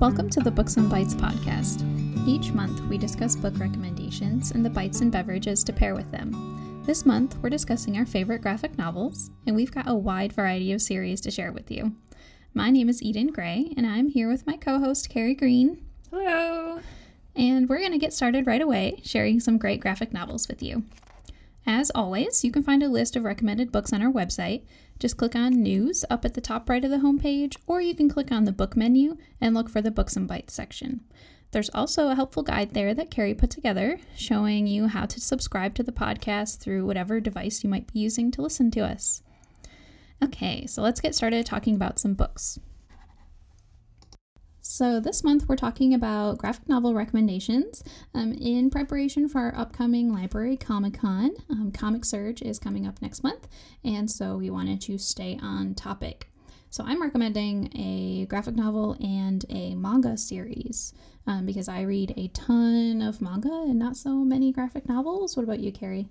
Welcome to the Books and Bites podcast. Each month, we discuss book recommendations and the bites and beverages to pair with them. This month, we're discussing our favorite graphic novels, and we've got a wide variety of series to share with you. My name is Eden Gray, and I'm here with my co host, Carrie Green. Hello. And we're going to get started right away, sharing some great graphic novels with you. As always, you can find a list of recommended books on our website. Just click on News up at the top right of the homepage, or you can click on the book menu and look for the Books and Bites section. There's also a helpful guide there that Carrie put together showing you how to subscribe to the podcast through whatever device you might be using to listen to us. Okay, so let's get started talking about some books. So, this month we're talking about graphic novel recommendations um, in preparation for our upcoming Library Comic Con. Um, Comic Surge is coming up next month, and so we wanted to stay on topic. So, I'm recommending a graphic novel and a manga series um, because I read a ton of manga and not so many graphic novels. What about you, Carrie?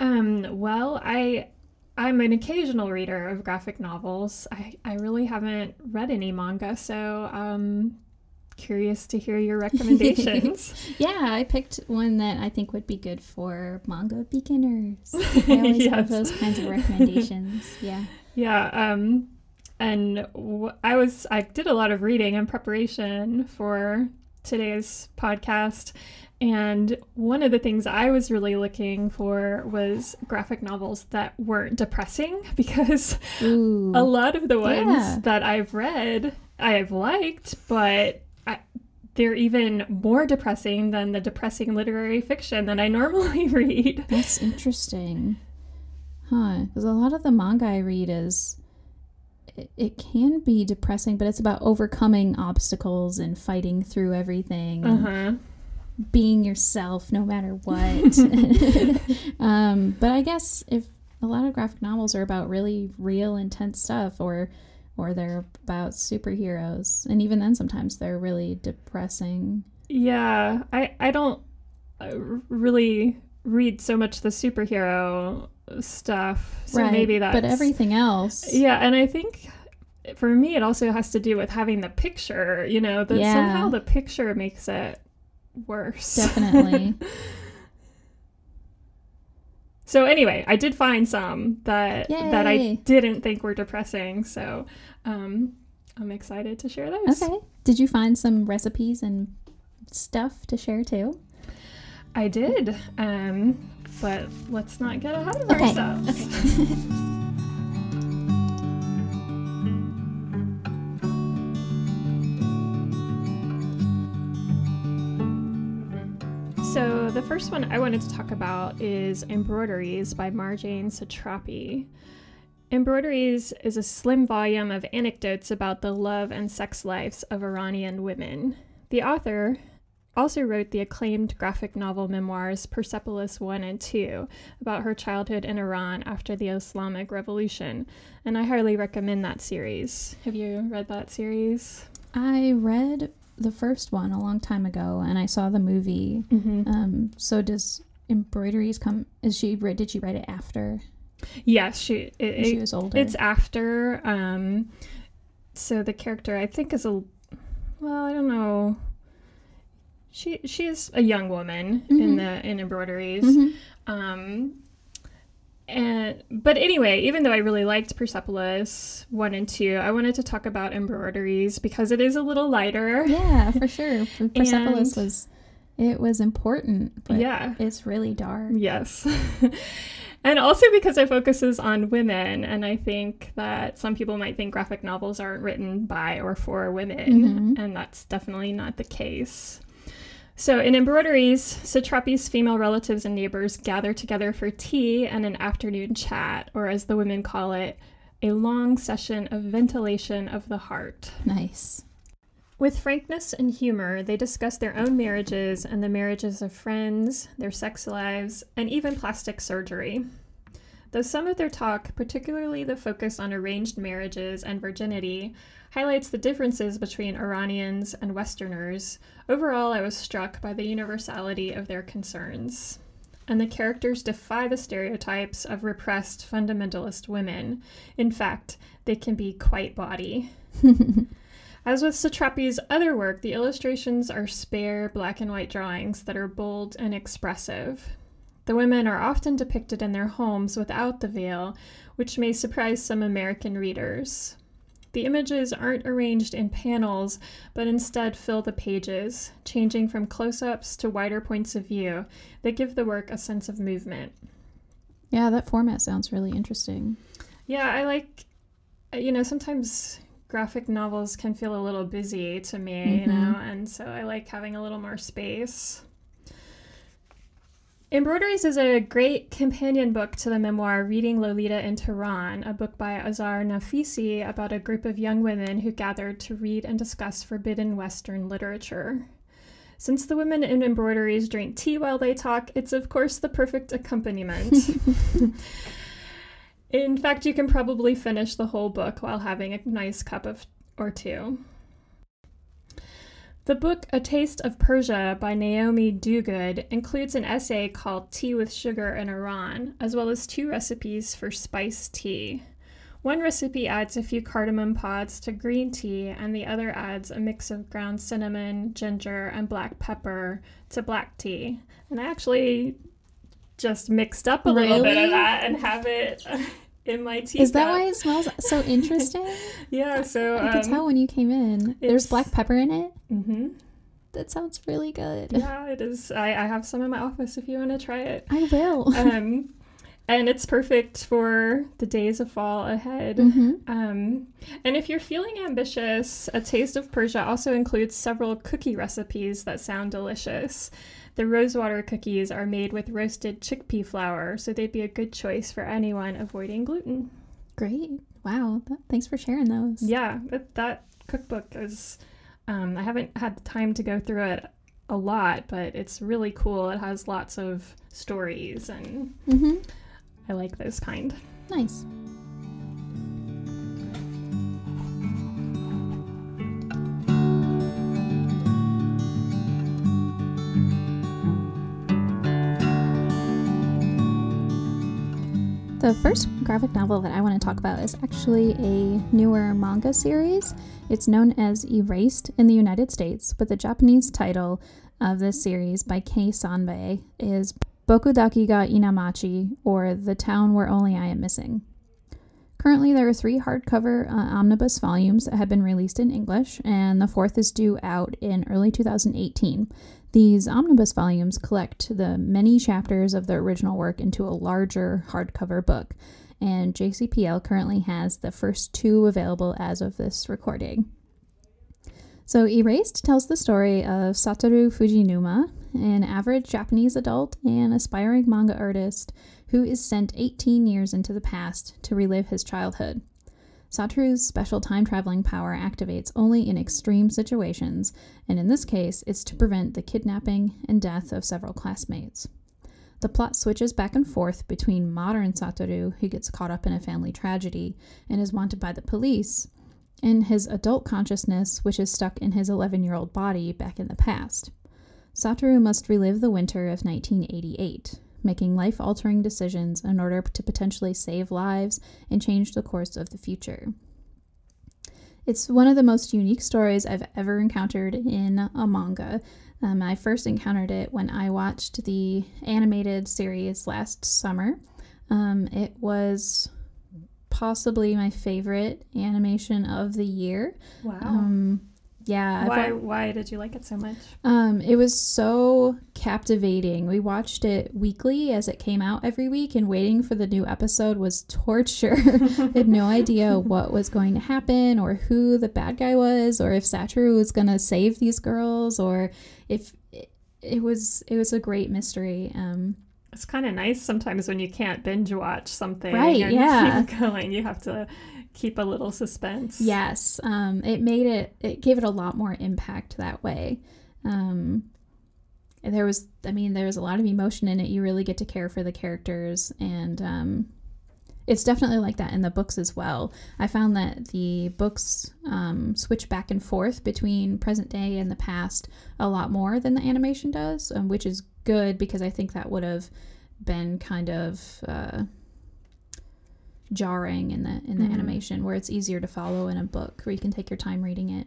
Um, well, I I'm an occasional reader of graphic novels. I, I really haven't read any manga, so um curious to hear your recommendations. yeah, I picked one that I think would be good for manga beginners. I always yes. have those kinds of recommendations. Yeah. Yeah, um and w- I was I did a lot of reading in preparation for today's podcast and one of the things I was really looking for was graphic novels that weren't depressing because Ooh. a lot of the ones yeah. that I've read I have liked, but I, they're even more depressing than the depressing literary fiction that I normally read. That's interesting. Huh. Because a lot of the manga I read is it, can be depressing, but it's about overcoming obstacles and fighting through everything. Uh-huh being yourself no matter what. um, but I guess if a lot of graphic novels are about really real, intense stuff, or or they're about superheroes, and even then sometimes they're really depressing. Yeah, I I don't uh, really read so much the superhero stuff, so right, maybe that's. But everything else. Yeah, and I think for me it also has to do with having the picture you know that yeah. somehow the picture makes it worse. Definitely. so anyway, I did find some that Yay. that I didn't think were depressing. So um, I'm excited to share those. Okay. Did you find some recipes and stuff to share too? I did. Um, but let's not get ahead of okay. ourselves. Okay. So, the first one I wanted to talk about is Embroideries by Marjane Satrapi. Embroideries is a slim volume of anecdotes about the love and sex lives of Iranian women. The author also wrote the acclaimed graphic novel memoirs Persepolis 1 and 2 about her childhood in Iran after the Islamic Revolution, and I highly recommend that series. Have you read that series? I read the first one a long time ago, and I saw the movie. Mm-hmm. Um, so does embroideries come? Is she did she write it after? Yes, she. It, she was older. It's after. Um, so the character I think is a. Well, I don't know. She she is a young woman mm-hmm. in the in embroideries. Mm-hmm. Um, and but anyway, even though I really liked Persepolis one and two, I wanted to talk about embroideries because it is a little lighter. Yeah, for sure. Persepolis and, was it was important, but yeah, it's really dark. Yes. and also because it focuses on women and i think that some people might think graphic novels aren't written by or for women mm-hmm. and that's definitely not the case so, in embroideries, Satrapi's female relatives and neighbors gather together for tea and an afternoon chat, or as the women call it, a long session of ventilation of the heart. Nice. With frankness and humor, they discuss their own marriages and the marriages of friends, their sex lives, and even plastic surgery. Though some of their talk, particularly the focus on arranged marriages and virginity, highlights the differences between Iranians and Westerners, overall I was struck by the universality of their concerns. And the characters defy the stereotypes of repressed fundamentalist women. In fact, they can be quite bawdy. As with Satrapi's other work, the illustrations are spare black and white drawings that are bold and expressive. The women are often depicted in their homes without the veil, which may surprise some American readers. The images aren't arranged in panels, but instead fill the pages, changing from close ups to wider points of view that give the work a sense of movement. Yeah, that format sounds really interesting. Yeah, I like, you know, sometimes graphic novels can feel a little busy to me, mm-hmm. you know, and so I like having a little more space. Embroideries is a great companion book to the memoir Reading Lolita in Tehran, a book by Azar Nafisi about a group of young women who gathered to read and discuss forbidden Western literature. Since the women in embroideries drink tea while they talk, it's of course the perfect accompaniment. in fact, you can probably finish the whole book while having a nice cup of or two. The book A Taste of Persia by Naomi Duguid includes an essay called Tea with Sugar in Iran, as well as two recipes for spiced tea. One recipe adds a few cardamom pods to green tea, and the other adds a mix of ground cinnamon, ginger, and black pepper to black tea. And I actually just mixed up a really? little bit of that and have it in my teeth. Is that why it smells so interesting? yeah, so I um, could tell when you came in. There's black pepper in it. Mm-hmm. That sounds really good. Yeah, it is. I, I have some in my office if you want to try it. I will. um, and it's perfect for the days of fall ahead. Mm-hmm. Um, and if you're feeling ambitious, A Taste of Persia also includes several cookie recipes that sound delicious. The rosewater cookies are made with roasted chickpea flour, so they'd be a good choice for anyone avoiding gluten. Great. Wow. thanks for sharing those. Yeah, that, that cookbook is, um, I haven't had the time to go through it a lot, but it's really cool. It has lots of stories, and mm-hmm. I like those kind. Nice. The first graphic novel that I want to talk about is actually a newer manga series. It's known as Erased in the United States, but the Japanese title of this series by Kei Sanbe is Bokudake ga Inai Machi, or The Town Where Only I Am Missing. Currently, there are three hardcover uh, omnibus volumes that have been released in English, and the fourth is due out in early 2018. These omnibus volumes collect the many chapters of the original work into a larger hardcover book, and JCPL currently has the first two available as of this recording. So, Erased tells the story of Satoru Fujinuma, an average Japanese adult and aspiring manga artist who is sent 18 years into the past to relive his childhood. Satoru's special time traveling power activates only in extreme situations, and in this case, it's to prevent the kidnapping and death of several classmates. The plot switches back and forth between modern Satoru, who gets caught up in a family tragedy and is wanted by the police, and his adult consciousness, which is stuck in his 11 year old body back in the past. Satoru must relive the winter of 1988, making life altering decisions in order to potentially save lives and change the course of the future. It's one of the most unique stories I've ever encountered in a manga. Um, I first encountered it when I watched the animated series last summer. Um, it was possibly my favorite animation of the year. Wow. Um, yeah. Why why did you like it so much? Um, it was so captivating. We watched it weekly as it came out every week, and waiting for the new episode was torture. I had no idea what was going to happen, or who the bad guy was, or if Satoru was going to save these girls, or if it, it was it was a great mystery. Um, it's kind of nice sometimes when you can't binge watch something. Right. yeah. Keep going. You have to keep a little suspense. Yes. Um, it made it, it gave it a lot more impact that way. Um, there was, I mean, there was a lot of emotion in it. You really get to care for the characters, and um, it's definitely like that in the books as well. I found that the books um, switch back and forth between present day and the past a lot more than the animation does, um, which is good because I think that would have been kind of. Uh, jarring in the in the mm-hmm. animation where it's easier to follow in a book where you can take your time reading it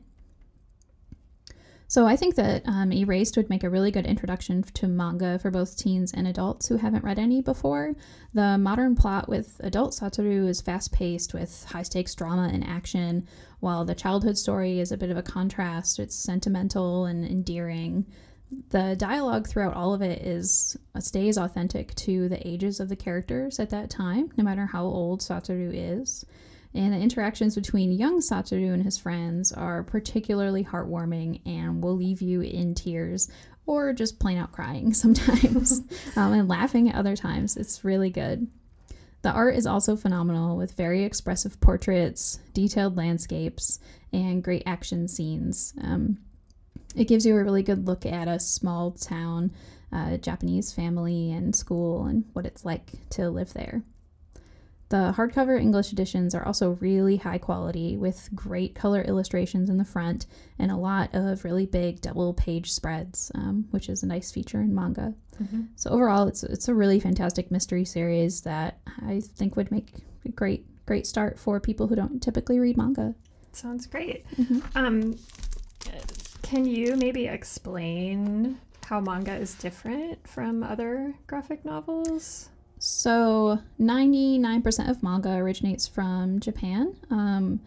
So I think that um, Erased would make a really good introduction to manga for both teens and adults who haven't read any before. The modern plot with adult Satoru is fast paced with high stakes drama and action, while the childhood story is a bit of a contrast. It's sentimental and endearing. The dialogue throughout all of it is stays authentic to the ages of the characters at that time, no matter how old Satoru is. And the interactions between young Satoru and his friends are particularly heartwarming and will leave you in tears or just plain out crying sometimes um, and laughing at other times. It's really good. The art is also phenomenal with very expressive portraits, detailed landscapes, and great action scenes. Um, it gives you a really good look at a small town, uh, Japanese family and school, and what it's like to live there. The hardcover English editions are also really high quality with great color illustrations in the front and a lot of really big double page spreads, um, which is a nice feature in manga. Mm-hmm. So overall, it's it's a really fantastic mystery series that I think would make a great great start for people who don't typically read manga. Sounds great. Mm-hmm. Um, can you maybe explain how manga is different from other graphic novels? So, 99% of manga originates from Japan. Um,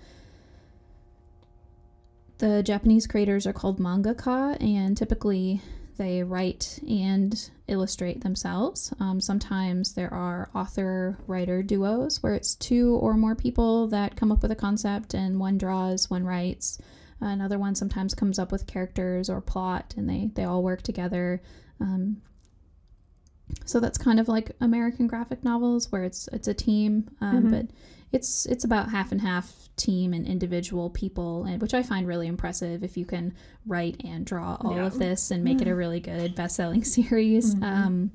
the Japanese creators are called mangaka, and typically they write and illustrate themselves. Um, sometimes there are author writer duos where it's two or more people that come up with a concept, and one draws, one writes. Another one sometimes comes up with characters or plot, and they, they all work together. Um, so that's kind of like American graphic novels where it's it's a team, um, mm-hmm. but it's it's about half and half team and individual people, and which I find really impressive. If you can write and draw all yeah. of this and make mm. it a mm-hmm. really good best selling series. Mm-hmm. Um,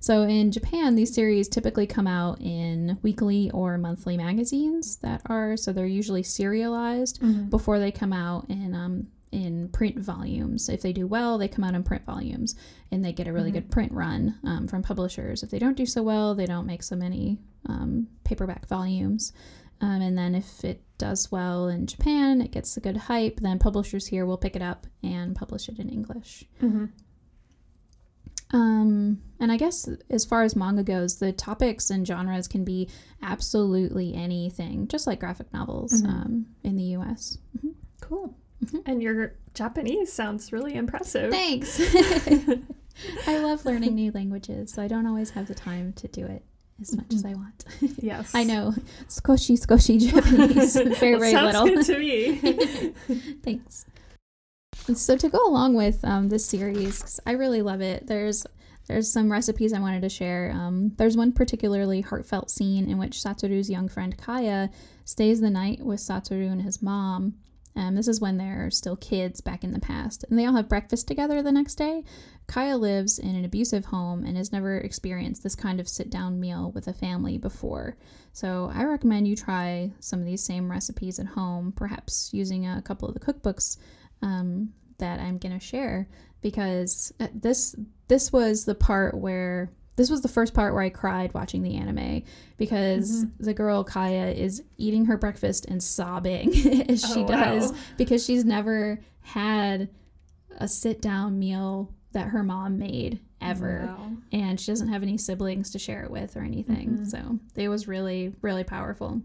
so in Japan, these series typically come out in weekly or monthly magazines that are so they're usually serialized mm-hmm. before they come out in um, in print volumes. If they do well, they come out in print volumes and they get a really mm-hmm. good print run um, from publishers. If they don't do so well, they don't make so many um, paperback volumes. Um, and then if it does well in Japan, it gets a good hype, then publishers here will pick it up and publish it in English. Mm-hmm. Um, and I guess as far as manga goes, the topics and genres can be absolutely anything, just like graphic novels mm-hmm. um, in the US. Mm-hmm. Cool. Mm-hmm. And your Japanese sounds really impressive. Thanks. I love learning new languages, so I don't always have the time to do it as much as I mm-hmm. want. Yes. I know. Skoshi, skoshi Japanese. very, very sounds little. good to me. Thanks. So to go along with um, this series, I really love it. There's there's some recipes I wanted to share. Um, there's one particularly heartfelt scene in which Satoru's young friend Kaya stays the night with Satoru and his mom. Um, this is when they're still kids back in the past, and they all have breakfast together the next day. Kaya lives in an abusive home and has never experienced this kind of sit down meal with a family before. So, I recommend you try some of these same recipes at home, perhaps using a couple of the cookbooks um, that I'm going to share, because uh, this this was the part where this was the first part where I cried watching the anime because mm-hmm. the girl Kaya is eating her breakfast and sobbing as she oh, does wow. because she's never had a sit down meal that her mom made ever wow. and she doesn't have any siblings to share it with or anything mm-hmm. so it was really really powerful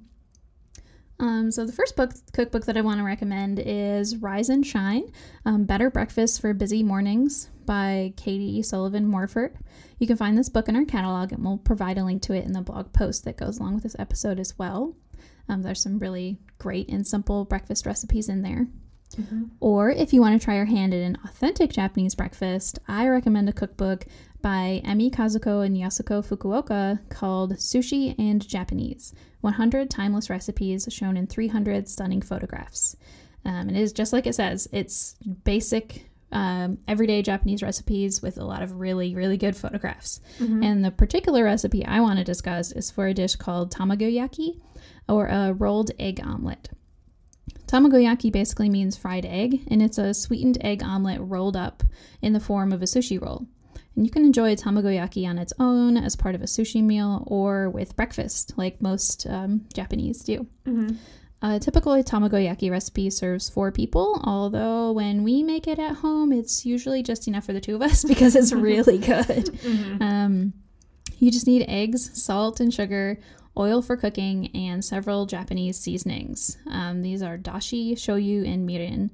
um, so the first book cookbook that I want to recommend is Rise and Shine: um, Better Breakfast for Busy Mornings by Katie Sullivan Morford. You can find this book in our catalog, and we'll provide a link to it in the blog post that goes along with this episode as well. Um, there's some really great and simple breakfast recipes in there. Mm-hmm. Or if you want to try your hand at an authentic Japanese breakfast, I recommend a cookbook by Emi Kazuko and Yasuko Fukuoka called Sushi and Japanese 100 Timeless Recipes Shown in 300 Stunning Photographs. Um, it is just like it says, it's basic um, everyday Japanese recipes with a lot of really, really good photographs. Mm-hmm. And the particular recipe I want to discuss is for a dish called tamagoyaki, or a rolled egg omelet. Tamagoyaki basically means fried egg, and it's a sweetened egg omelet rolled up in the form of a sushi roll. And you can enjoy tamagoyaki on its own as part of a sushi meal or with breakfast, like most um, Japanese do. Mm-hmm. A typical tamagoyaki recipe serves four people, although when we make it at home, it's usually just enough for the two of us because it's really good. Mm-hmm. Um, you just need eggs, salt, and sugar, oil for cooking, and several Japanese seasonings. Um, these are dashi, shoyu, and mirin.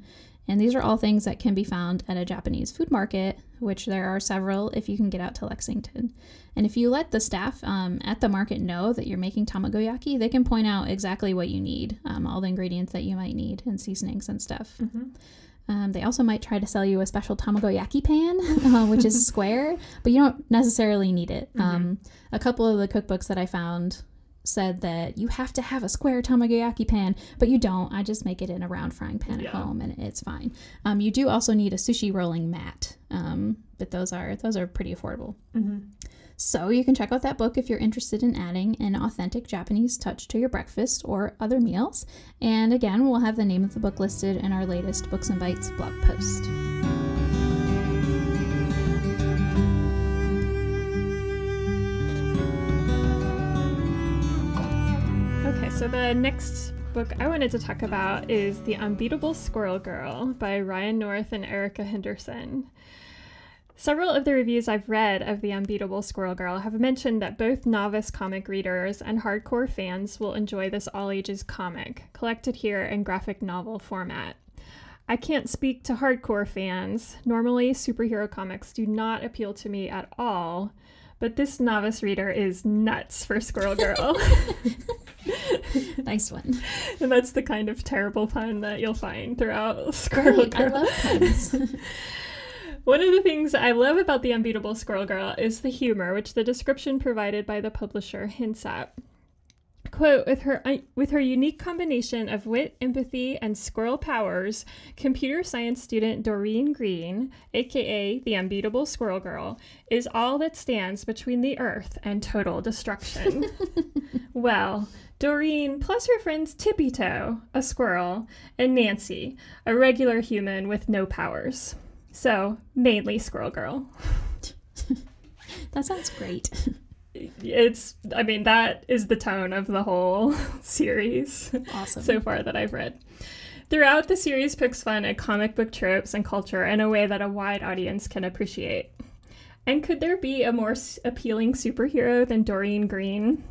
And these are all things that can be found at a Japanese food market, which there are several if you can get out to Lexington. And if you let the staff um, at the market know that you're making tamagoyaki, they can point out exactly what you need, um, all the ingredients that you might need, and seasonings and stuff. Mm-hmm. Um, they also might try to sell you a special tamagoyaki pan, uh, which is square, but you don't necessarily need it. Um, a couple of the cookbooks that I found said that you have to have a square tamagoyaki pan, but you don't. I just make it in a round frying pan Yeah. at home, and it's fine. Um, you do also need a sushi rolling mat, um, but those are those are pretty affordable. Mm-hmm. So you can check out that book if you're interested in adding an authentic Japanese touch to your breakfast or other meals. And again, we'll have the name of the book listed in our latest Books and Bites blog post. So the next book I wanted to talk about is The Unbeatable Squirrel Girl by Ryan North and Erica Henderson. Several of the reviews I've read of The Unbeatable Squirrel Girl have mentioned that both novice comic readers and hardcore fans will enjoy this all ages comic, collected here in graphic novel format. I can't speak to hardcore fans. Normally, superhero comics do not appeal to me at all, but this novice reader is nuts for Squirrel Girl. Nice one. and that's the kind of terrible pun that you'll find throughout Squirrel Great. I love puns. One of the things I love about the Unbeatable Squirrel Girl is the humor, which the description provided by the publisher hints at. Quote, with her with her unique combination of wit, empathy, and squirrel powers, computer science student Doreen Green, aka the unbeatable squirrel girl, is all that stands between the earth and total destruction. well, Doreen plus her friends Tippy Toe, a squirrel, and Nancy, a regular human with no powers. So, mainly Squirrel Girl. that sounds great. It's, I mean, that is the tone of the whole series Awesome. so far that I've read. Throughout, the series pokes fun at comic book tropes and culture in a way that a wide audience can appreciate. And could there be a more appealing superhero than Doreen Green?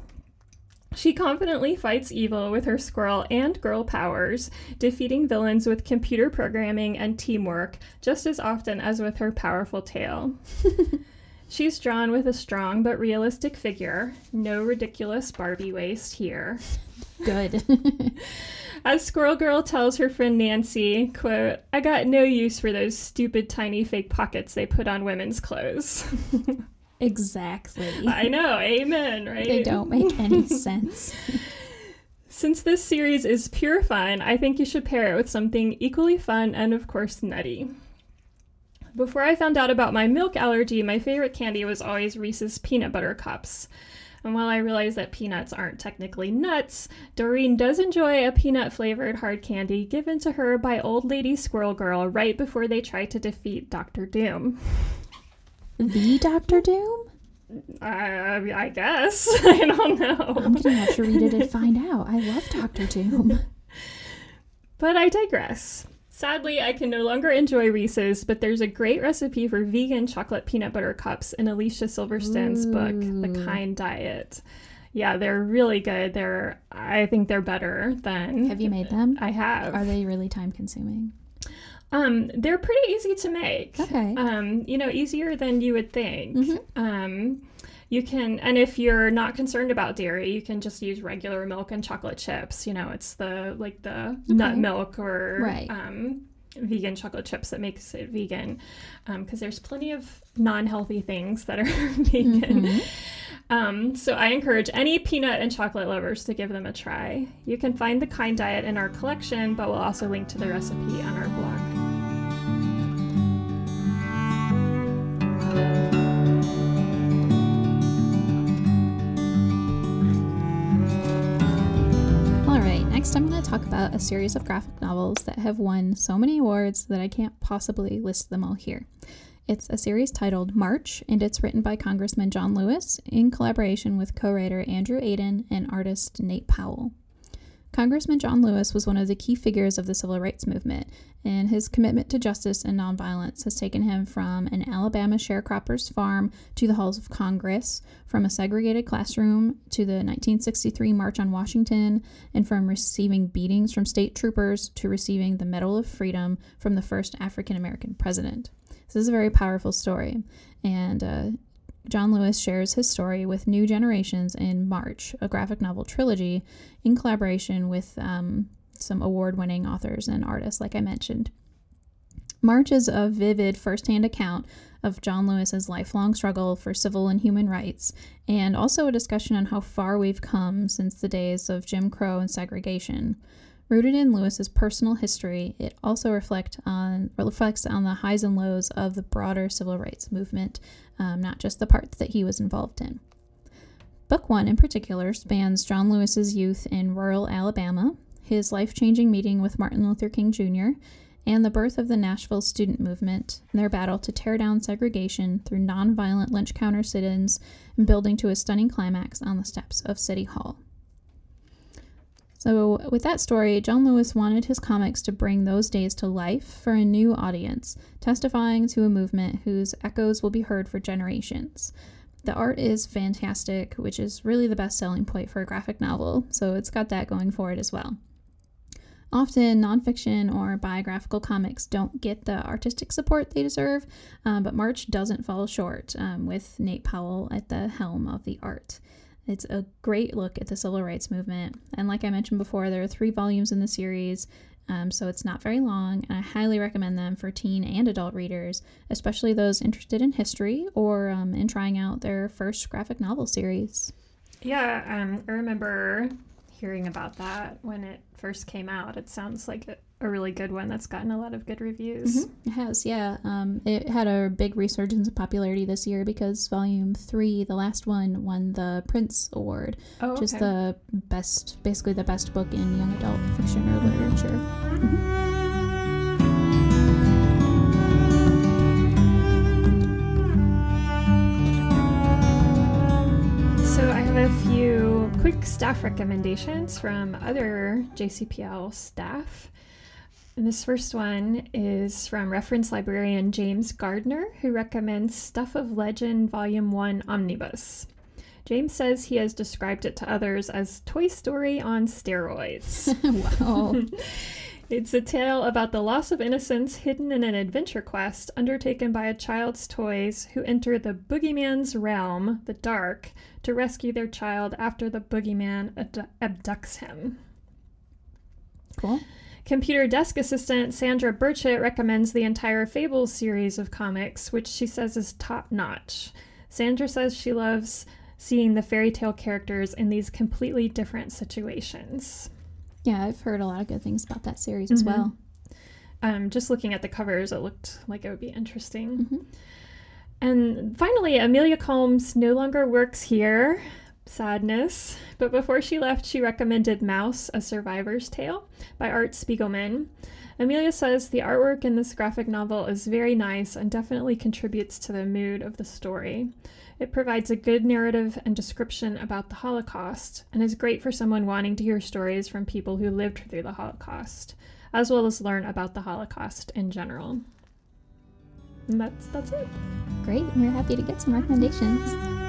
She confidently fights evil with her squirrel and girl powers, defeating villains with computer programming and teamwork just as often as with her powerful tail. She's drawn with a strong but realistic figure, no ridiculous Barbie waist here. Good. As Squirrel Girl tells her friend Nancy, quote, I got no use for those stupid tiny fake pockets they put on women's clothes. exactly. I know, amen, right? They don't make any sense. Since this series is pure fun, I think you should pair it with something equally fun and, of course, nutty. Before I found out about my milk allergy, my favorite candy was always Reese's peanut butter cups. And while I realize that peanuts aren't technically nuts, Doreen does enjoy a peanut flavored hard candy given to her by Old Lady Squirrel Girl right before they try to defeat Doctor Doom. the Doctor Doom? I, I guess. I don't know. I'm gonna have to read it and find out. I love Doctor Doom. But I digress. Sadly, I can no longer enjoy Reese's, but there's a great recipe for vegan chocolate peanut butter cups in Alicia Silverstone's book, The Kind Diet. Yeah, they're really good. They're I think they're better than Have you made them? I have. Are they really time consuming? Um, they're pretty easy to make. Okay. Um, you know, easier than you would think. Mhm. Um, you can, and if you're not concerned about dairy, you can just use regular milk and chocolate chips. You know, it's the like the nut milk or Right. um, vegan chocolate chips that makes it vegan. Because there's plenty of non-healthy things that are vegan. Mhm. Um, so I encourage any peanut and chocolate lovers to give them a try. You can find the Kind Diet in our collection, but we'll also link to the recipe on our blog. Next I'm going to talk about a series of graphic novels that have won so many awards that I can't possibly list them all here. It's a series titled March, and it's written by Congressman John Lewis in collaboration with co writer Andrew Aydin and artist Nate Powell. Congressman John Lewis was one of the key figures of the civil rights movement, and his commitment to justice and nonviolence has taken him from an Alabama sharecropper's farm to the halls of Congress, from a segregated classroom to the 1963 March on Washington, and from receiving beatings from state troopers to receiving the Medal of Freedom from the first African American president. This is a very powerful story, and uh, John Lewis shares his story with new generations in March, a graphic novel trilogy in collaboration with um, some award winning authors and artists, like I mentioned. March is a vivid firsthand account of John Lewis's lifelong struggle for civil and human rights, and also a discussion on how far we've come since the days of Jim Crow and segregation. Rooted in Lewis's personal history, it also reflect on, reflects on the highs and lows of the broader civil rights movement, um, not just the parts that he was involved in. Book one, in particular, spans John Lewis's youth in rural Alabama, his life changing meeting with Martin Luther King Jr., and the birth of the Nashville student movement, their battle to tear down segregation through nonviolent lynch counter sit ins and building to a stunning climax on the steps of City Hall. So, with that story, John Lewis wanted his comics to bring those days to life for a new audience, testifying to a movement whose echoes will be heard for generations. The art is fantastic, which is really the best selling point for a graphic novel, so it's got that going for it as well. Often, nonfiction or biographical comics don't get the artistic support they deserve, um, but March doesn't fall short um, with Nate Powell at the helm of the art. It's a great look at the civil rights movement. And like I mentioned before, there are three volumes in the series, um, so it's not very long. And I highly recommend them for teen and adult readers, especially those interested in history or um, in trying out their first graphic novel series. Yeah, um, I remember hearing about that when it first came out. It sounds like a, really good one that's gotten a lot of good reviews. Mm-hmm. It has, yeah. Um, it had a big resurgence of popularity this year because Volume 3, the last one, won the Printz Award, Oh, which is the best, basically the best book in young adult fiction or literature. Mhm. So I have a few quick staff recommendations from other JCPL staff. And this first one is from reference librarian James Gardner, who recommends Stuff of Legend Volume 1 Omnibus. James says he has described it to others as Toy Story on steroids. wow. It's a tale about the loss of innocence hidden in an adventure quest undertaken by a child's toys who enter the boogeyman's realm, the dark, to rescue their child after the boogeyman ad- abducts him. Cool. Computer desk assistant Sandra Burchett recommends the entire Fables series of comics, which she says is top notch. Sandra says she loves seeing the fairy tale characters in these completely different situations. Yeah, I've heard a lot of good things about that series as Mhm. well. Um, just looking at the covers, it looked like it would be interesting. Mhm. And finally, Amelia Combs no longer works here. Sadness. But before she left, she recommended Maus, A Survivor's Tale by Art Spiegelman. Amelia says the artwork in this graphic novel is very nice and definitely contributes to the mood of the story. It provides a good narrative and description about the Holocaust and is great for someone wanting to hear stories from people who lived through the Holocaust, as well as learn about the Holocaust in general. And that's that's it. Great. We're happy to get some recommendations.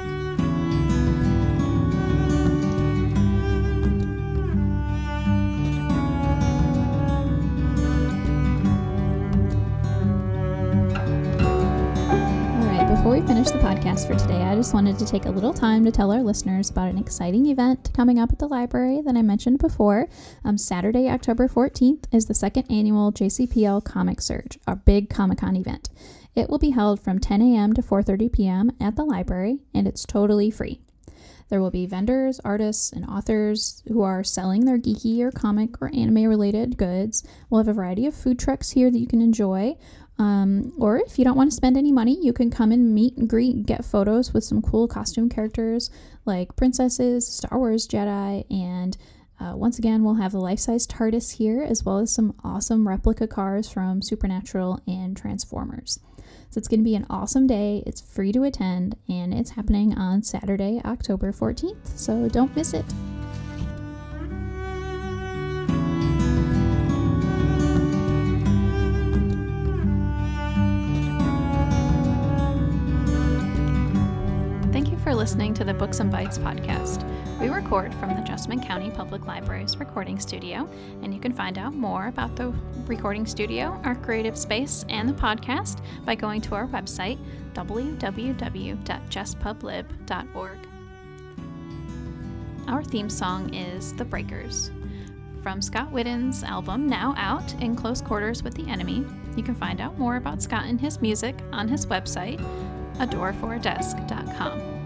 Finish the podcast for today, I just wanted to take a little time to tell our listeners about an exciting event coming up at the library that I mentioned before. Um, Saturday, October 14th, is the second annual JCPL Comic Surge, our big Comic Con event. It will be held from 10 a.m. to 4:30 p.m. at the library, and it's totally free. There will be vendors, artists, and authors who are selling their geeky or comic or anime related goods. We'll have a variety of food trucks here that you can enjoy. Um, or if you don't want to spend any money, you can come and meet and greet get photos with some cool costume characters like princesses, Star Wars Jedi, and uh, once again, we'll have the life size TARDIS here, as well as some awesome replica cars from Supernatural and Transformers. So it's going to be an awesome day. It's free to attend, and it's happening on Saturday, October 14th. So don't miss it. Listening to the Books and Bites podcast. We record from the Jessamine County Public Library's recording studio, and you can find out more about the recording studio, our creative space, and the podcast by going to our website, www.jesspublib.org. Our theme song is The Breakers. From Scott Whitten's album, now out, In Close Quarters with the Enemy, you can find out more about Scott and his music on his website, adoreforadesk.com.